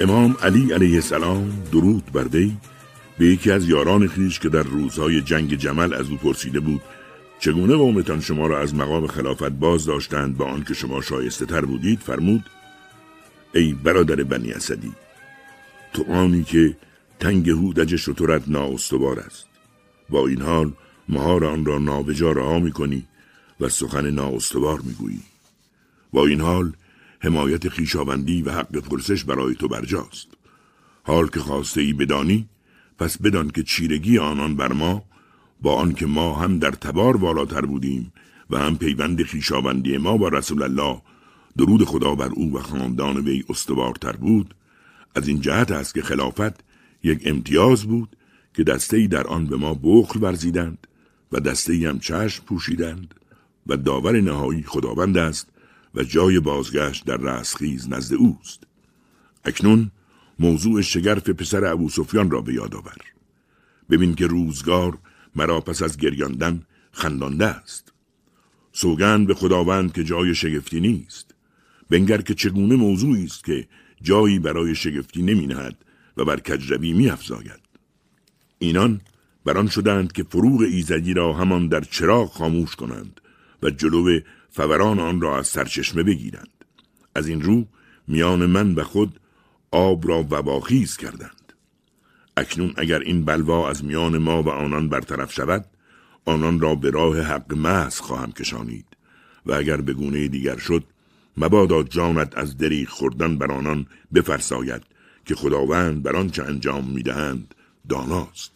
امام علی علیه السلام درود بر وی به یکی از یاران خیش که در روزهای جنگ جمل از او پرسیده بود چگونه قومتان شما را از مقام خلافت باز داشتند با آنکه شما شایسته تر بودید؟ فرمود ای برادر بنی اسدی تو آنی که تنگ هودج شطورت نااستوار است. با این حال مهار آن را نابجا رها می‌کنی و سخن نااستوار می‌گویی. با این حال حمایت خیشاوندی و حق پرسش برای تو برجاست. حال که خواسته ای بدانی پس بدان که چیرگی آنان بر ما با آنکه ما هم در تبار بالاتر بودیم و هم پیوند خیشاوندی ما با رسول الله درود خدا بر او و خاندان وی استوارتر بود از این جهت است که خلافت یک امتیاز بود که دسته ای در آن به ما بخل ورزیدند و دسته ای هم چشم پوشیدند و داور نهایی خداوند است و جای بازگشت در رسخیز نزد اوست. اکنون موضوع شگرف پسر ابو سفیان را به یاد آور. ببین که روزگار مرا پس از گریاندن خندانده است. سوگند به خداوند که جای شگفتی نیست. بنگر که چگونه موضوعی است که جایی برای شگفتی نمی نهد و بر کجروی می افزاید. اینان بران شدند که فروغ ایزدی را همان در چراغ خاموش کنند و جلو فوران آن را از سرچشمه بگیرند. از این رو میان من و خود آب را وباخیز کردند. اکنون اگر این بلوا از میان ما و آنان برطرف شود آنان را به راه حق محض خواهم کشانید. و اگر به گونه دیگر شد مبادا جانت از دریغ خوردن بر آنان بفرساید که خداوند بر آنچه انجام می‌دهند داناست.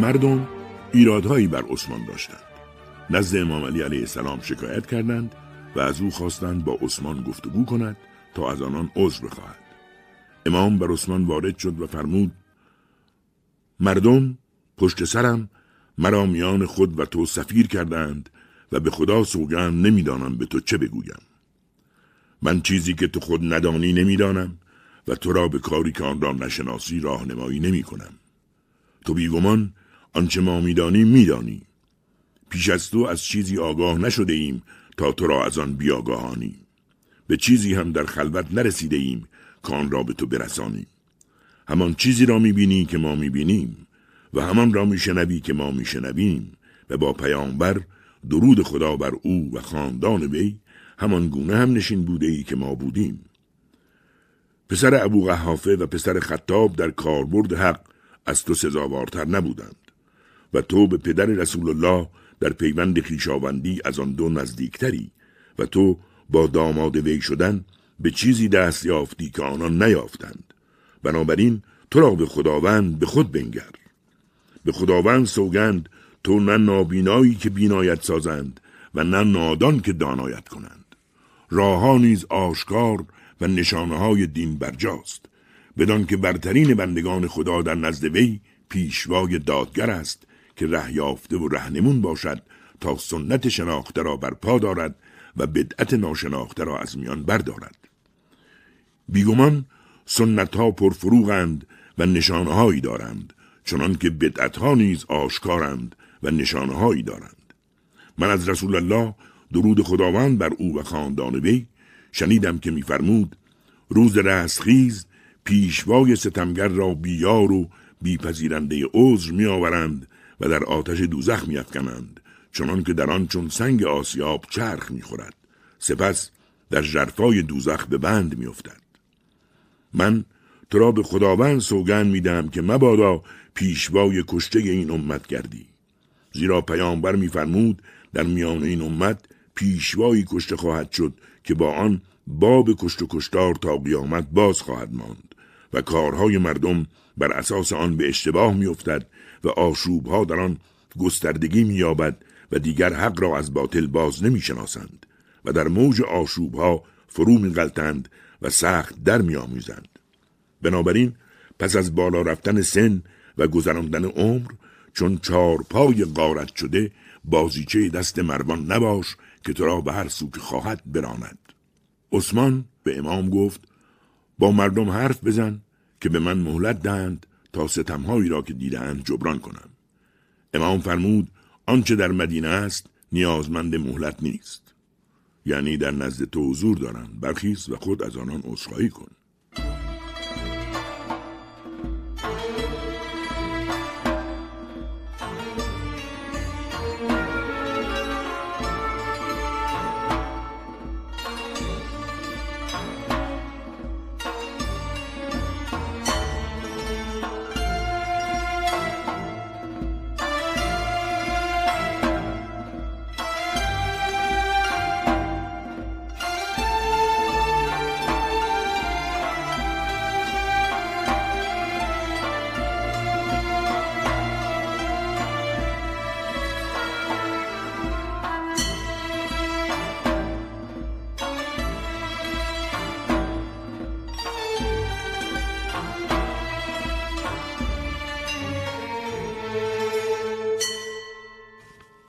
مردم ایرادهایی بر عثمان داشتند. نزد امام علی علیه السلام شکایت کردند و از او خواستند با عثمان گفتگو کند تا از آنان عذر بخواهد. امام بر عثمان وارد شد و فرمود مردم پشت سرم مرا میان خود و تو سفیر کردند و به خدا سوگند نمی‌دانم به تو چه بگویم. من چیزی که تو خود ندانی نمی‌دانم و تو را به کاری که آن را نشناسی راهنمایی نمی کنم. تو بیگمان آنچه ما می‌دانیم میدانی پیش از تو از چیزی آگاه نشده ایم تا تو را از آن بیاگاهانیم. به چیزی هم در خلوت نرسیده ایم که آن را به تو برسانیم. همان چیزی را می‌بینی که ما می‌بینیم و همان را میشنوی که ما میشنویم و با پیامبر درود خدا بر او و خاندان وی همان گونه هم نشین بوده ای که ما بودیم. پسر ابو قحافه و پسر خطاب در کاربرد حق از تو سزاوارتر نبودند. و تو به پدر رسول الله در پیوند خیشاوندی از آن دو نزدیکتری و تو با داماد وی شدن به چیزی دست یافتی که آنان نیافتند. بنابراین تو را به خداوند به خود بنگر. به خداوند سوگند تو نه نابینایی که بینایت سازند و نه نادان که دانایت کنند. راهها نیز آشکار و نشانه های دین برجاست بدان که برترین بندگان خدا در نزد وی پیشوای دادگر است که ره یافته و رهنمون باشد تا سنت شناخته را برپا دارد و بدعت ناشناخته را از میان بردارد. بیگمان سنت ها پرفروغند و نشانه هایی دارند چنان که بدعت ها نیز آشکارند و نشانه هایی دارند. من از رسول الله درود خداوند بر او و خاندان وی شنیدم که میفرمود روز رستخیز پیشوای ستمگر را بیار و بیپذیرنده عذر میآورند و در آتش دوزخ میافکنند چنان که در آن چون سنگ آسیاب چرخ می‌خورد سپس در جرفای دوزخ به بند میافتد من تو را به خداوند سوگن میدم که مبادا پیشوای کشته این امت گردی. زیرا پیامبر میفرمود در میان این امت پیشوایی کشته خواهد شد که با آن باب کشت و کشتار تا قیامت باز خواهد ماند و کارهای مردم بر اساس آن به اشتباه میافتد و آشوبها در آن گستردگی مییابد و دیگر حق را از باطل باز نمی‌شناسند و در موج آشوبها فرو میغلطند و سخت در میآموزند بنابراین پس از بالا رفتن سن و گذراندن عمر چون چهار پای غارت شده بازیچه دست مروان نباش که تو را به هر سو که خواهد براند. عثمان به امام گفت با مردم حرف بزن که به من مهلت دهند تا ستمهایی را که دیدهاند جبران کنم. امام فرمود آنچه در مدینه است نیازمند مهلت نیست. یعنی در نزد تو حضور دارند برخیز و خود از آنان عذرخواهی کن.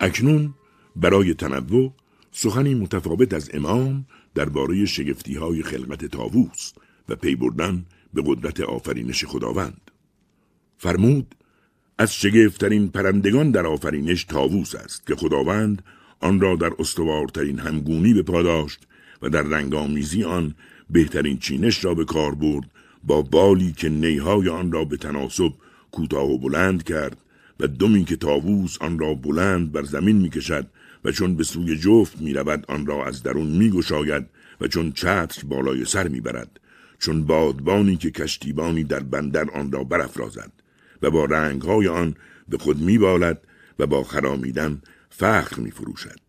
اکنون برای تنوع سخنی متفاوت از امام درباره شگفتی های خلقت تاووس و پی بردن به قدرت آفرینش خداوند. فرمود از شگفتترین پرندگان در آفرینش تاووس است که خداوند آن را در استوارترین همگونی به پاداشت و در رنگامیزی آن بهترین چینش را به کار برد با بالی که نیهای آن را به تناسب کوتاه و بلند کرد و دمی که تاووس آن را بلند بر زمین می کشد و چون به سوی جفت می رود آن را از درون می گشاید و چون چتر بالای سر می برد چون بادبانی که کشتیبانی در بندر آن را برافرازد و با رنگهای آن به خود می بالد و با خرامیدن فخر می فروشد.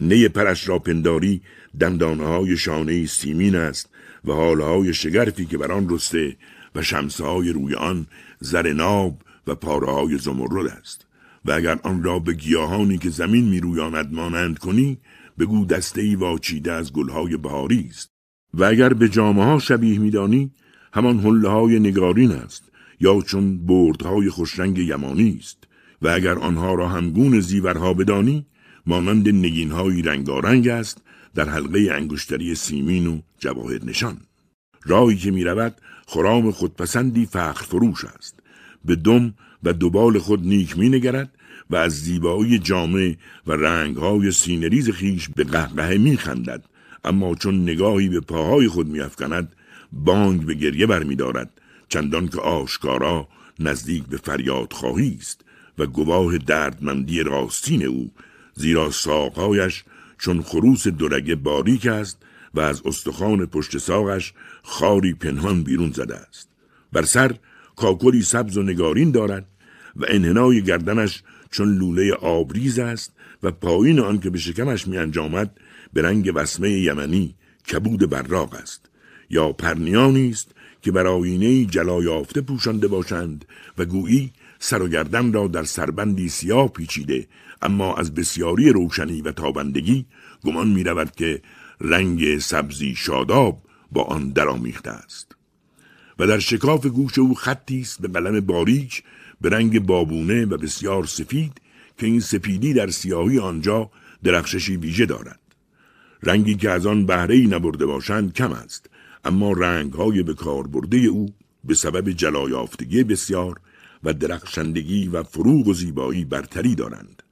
نی پرش را پنداری دندانه های شانه سیمین است و حاله های شگرفی که بر آن رسته و شمسه های روی آن زر ناب و پاره زمرد است. و اگر آن را به گیاهانی که زمین می رویاند مانند کنی بگو دسته ای واچیده از گلهای بهاری است. و اگر به جامعه ها شبیه میدانی همان حله های نگارین است یا چون بردهای خوشرنگ یمانی است. و اگر آنها را همگون زیورها بدانی مانند نگینهایی رنگارنگ است در حلقه انگشتری سیمین و جواهر نشان راهی که می رود خرام خودپسندی فخر فروش است. به دم و دو بال خود نیک می نگرد و از زیبایی جامه و رنگهای سینه‌ریز خویش به قهقهه می خندد اما چون نگاهی به پاهای خود می افکند بانگ به گریه برمیدارد. چندان که آشکارا نزدیک به فریاد خواهی است و گواه دردمندی راستین او زیرا ساقهایش چون خروس درگه باریک است و از استخوان پشت ساقش خاری پنهان بیرون زده است. بر سر کاکلی سبز و نگارین دارد و انحنای گردنش چون لوله آبریز است و پایین آن که به شکمش می انجامد به رنگ وسمه یمنی کبود براق است. یا پرنیانی است که بر آینه جلا یافته پوشانده باشند و گویی سر و گردن را در سربندی سیاه پیچیده اما از بسیاری روشنی و تابندگی گمان می رود که رنگ سبزی شاداب با آن درآمیخته است. و در شکاف گوش او خطی است به قلم باریک به رنگ بابونه و بسیار سفید که این سپیدی در سیاهی آنجا درخششی ویژه دارد. رنگی که از آن بهره ای نبرده باشند کم است اما رنگ های به کار برده او به سبب جلایافتگی بسیار و درخشندگی و فروغ و زیبایی برتری دارند.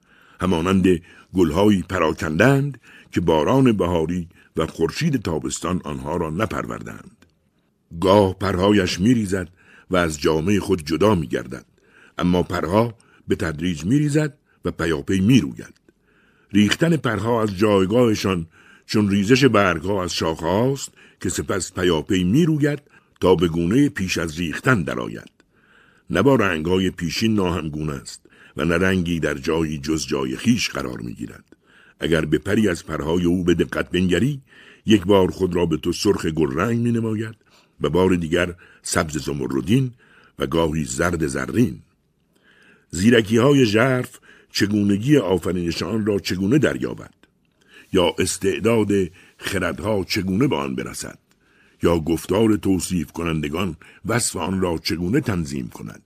همانند گلهایی پراکندند که باران بهاری و خورشید تابستان آنها را نپروردند. گاه پرهایش میریزد و از جامعه خود جدا میگردد. اما پرها به تدریج میریزد و پیاپی می‌روید. ریختن پرها از جایگاهشان چون ریزش برگها از شاخه هاست که سپس پیاپی می‌روید تا به گونه پیش از ریختن درآید. نه با رنگهای پیشین ناهمگون است و نه رنگی در جایی جز جای خیش قرار می‌گیرد. اگر به پری از پرهای او به دقت بنگری یک بار خود را به تو سرخ گل رنگ می نماید و بار دیگر سبز زمردین و گاهی زرد زرین. زیرکی های ژرف چگونگی آفرینشان را چگونه دریابد؟ یا استعداد خردها چگونه به آن برسد؟ یا گفتار توصیف کنندگان وصف آن را چگونه تنظیم کند؟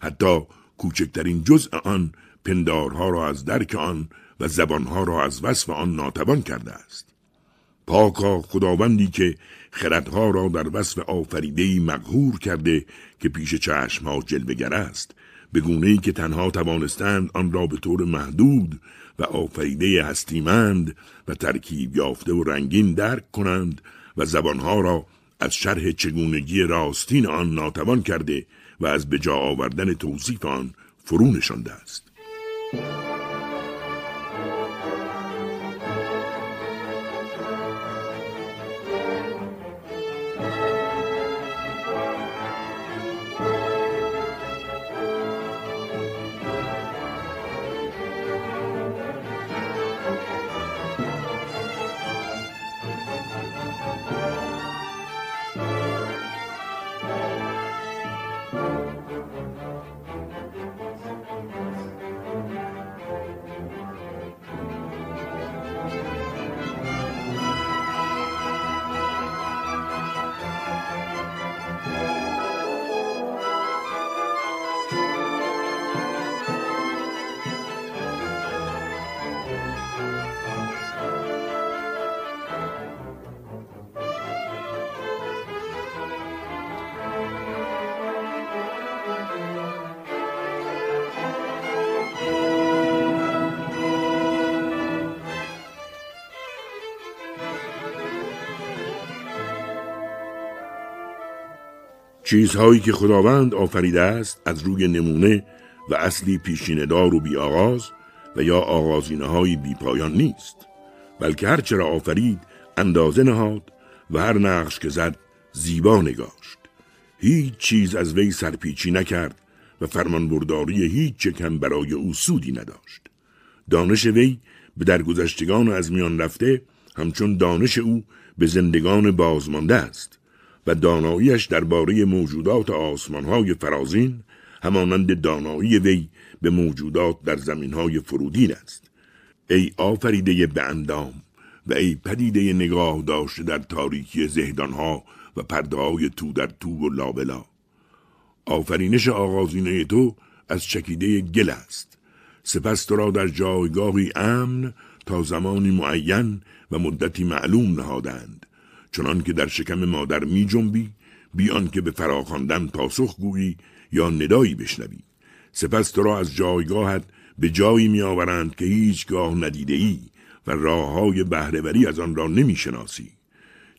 حتی کوچکترین جزء آن پندارها را از درک آن و زبانها را از وصف آن ناتوان کرده است. پاکا خداوندی که خردها را در وصف آفریدهی مقهور کرده که پیش چشمها جلوگر است به گونه که تنها توانستند آن را به طور محدود و آفریده هستیمند و ترکیب یافته و رنگین درک کنند و زبانها را از شرح چگونگی راستین آن ناتوان کرده و از به جا آوردن توصیف آن فرو نشانده است. چیزهایی که خداوند آفریده است از روی نمونه و اصلی پیشیندار و بی آغاز و یا آغازینه های بی پایان نیست بلکه هر چرا آفرید اندازه نهاد و هر نقش که زد زیبا نگاشت. هیچ چیز از وی سرپیچی نکرد و فرمانبرداری هیچ چکم برای او سودی نداشت. دانش وی به درگذشتگان از میان رفته همچون دانش او به زندگان بازمانده است. و داناییش درباره موجودات آسمانهای فرازین همانند دانایی وی به موجودات در زمینهای فرودین است. ای آفریده به اندام و ای پدیده نگاه داشته در تاریکی زهدانها و پرده تو در تو و لابلا. آفرینش آغازینه تو از چکیده گل است. سپس تو را در جایگاهی امن تا زمانی معین و مدتی معلوم نهادند. چنان که در شکم مادر می جنبی بیان که به فراخواندن پاسخ گویی یا ندایی بشنوی سپس تو را از جایگاهت به جایی می آورند که هیچگاه ندیده ای و راه های بهرهوری از آن را نمی شناسی.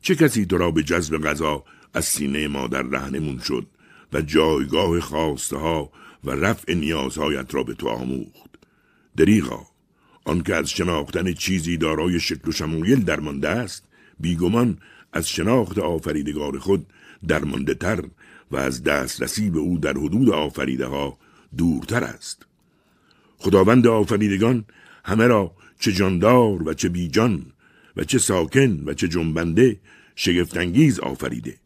چه کسی تو را به جذب غذا از سینه مادر رهنمون شد و جایگاه خواسته ها و رفع نیازهایت را به تو آموخت دریغا آنکه از شناختن چیزی دارای شکل و شمایل درمانده است بیگمان از شناخت آفریدگار خود درمانده تر و از دسترسی به او در حدود آفریده ها دورتر است. خداوند آفریدگان همه را چه جاندار و چه بیجان و چه ساکن و چه جنبنده شگفتانگیز آفریده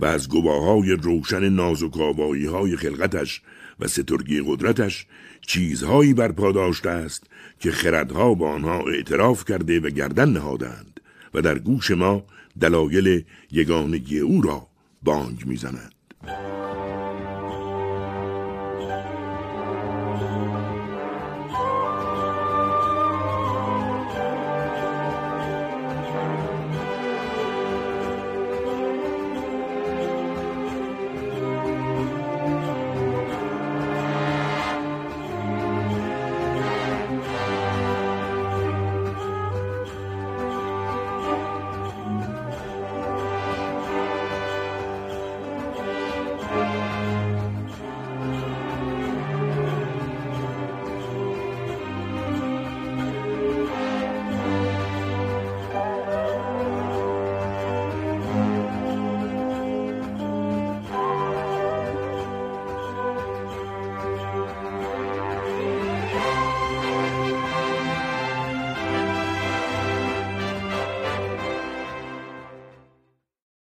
و از گواهای روشن ناز و کابایی های خلقتش و سترگی قدرتش چیزهایی برپا داشته است که خردها با آنها اعتراف کرده و گردن نهادند و در گوش ما دلایل یگانگی او را بانگ می‌زنند.